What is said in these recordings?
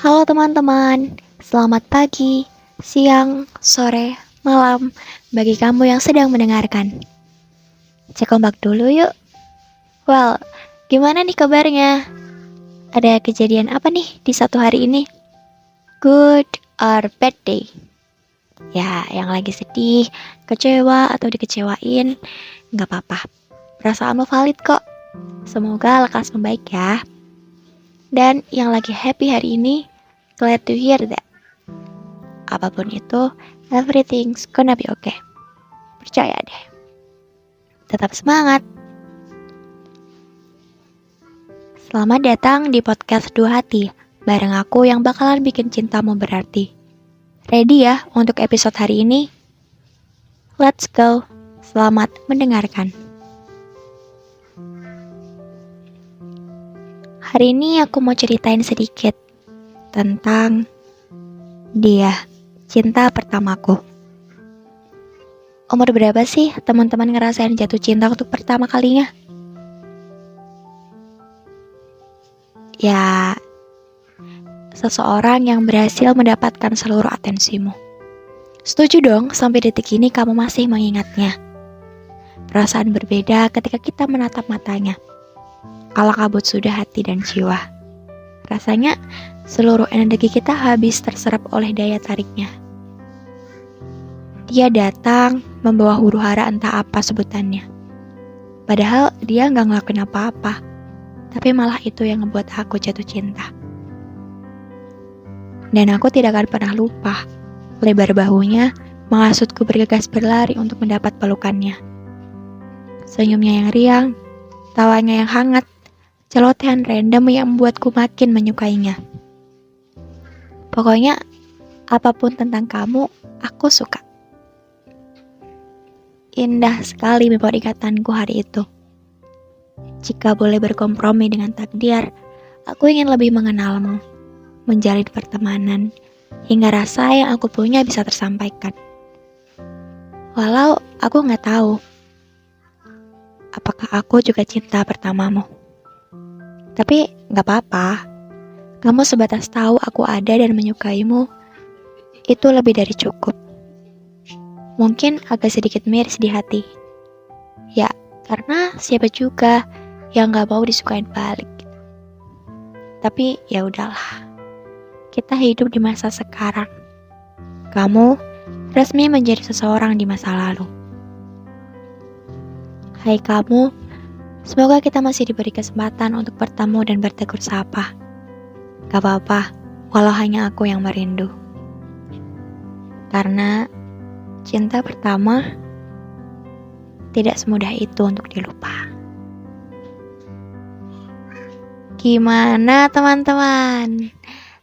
Halo teman-teman, selamat pagi, siang, sore, malam bagi kamu yang sedang mendengarkan. Cek ombak dulu yuk. Well, gimana nih kabarnya? Ada kejadian apa nih di satu hari ini? Good or bad day? Ya, yang lagi sedih, kecewa, atau dikecewain, nggak apa-apa. Perasaanmu valid kok. Semoga lekas membaik ya. Dan yang lagi happy hari ini, glad to hear that. Apa pun itu, everything's gonna be okay. Percaya deh. Tetap semangat. Selamat datang di podcast Dua Hati, bareng aku yang bakalan bikin cintamu berarti. Ready ya untuk episode hari ini? Let's go. Selamat mendengarkan. Hari ini aku mau ceritain sedikit tentang dia, cinta pertamaku. Umur berapa sih teman-teman ngerasain jatuh cinta untuk pertama kalinya? Ya, seseorang yang berhasil mendapatkan seluruh atensimu. Setuju dong, sampai detik ini kamu masih mengingatnya. Perasaan berbeda ketika kita menatap matanya Kala kabut sudah hati dan jiwa. Rasanya seluruh energi kita habis terserap oleh daya tariknya. Dia datang membawa huru hara entah apa sebutannya. Padahal dia nggak ngelakuin apa-apa, tapi malah itu yang ngebuat aku jatuh cinta. Dan aku tidak akan pernah lupa lebar bahunya mengasutku bergegas berlari untuk mendapat pelukannya. Senyumnya yang riang, tawanya yang hangat, celotehan random yang membuatku makin menyukainya. Pokoknya, apa pun tentang kamu, aku suka. Indah sekali membuat ikatanku hari itu. Jika boleh berkompromi dengan takdir, aku ingin lebih mengenalmu, menjalin pertemanan, hingga rasa yang aku punya bisa tersampaikan. Walau aku nggak tahu, apakah aku juga cinta pertamamu. Tapi gak apa-apa. Kamu sebatas tahu aku ada dan menyukaimu. Itu lebih dari cukup. Mungkin agak sedikit miris di hati. Ya, karena siapa juga yang gak mau disukain balik. Tapi ya udahlah. Kita hidup di masa sekarang. Kamu resmi menjadi seseorang di masa lalu. Hai kamu Semoga kita masih diberi kesempatan untuk bertemu dan bertegur sapa. Gak apa-apa, walau hanya aku yang merindu. Karena cinta pertama tidak semudah itu untuk dilupa. Gimana teman-teman?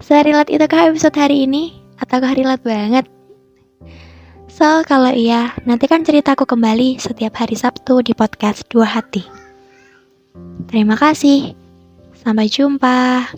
Serilat itukah episode hari ini? Ataukah rilat banget? So, kalau iya, nantikan ceritaku kembali setiap hari Sabtu di podcast Dua Hati. Terima kasih. Sampai jumpa.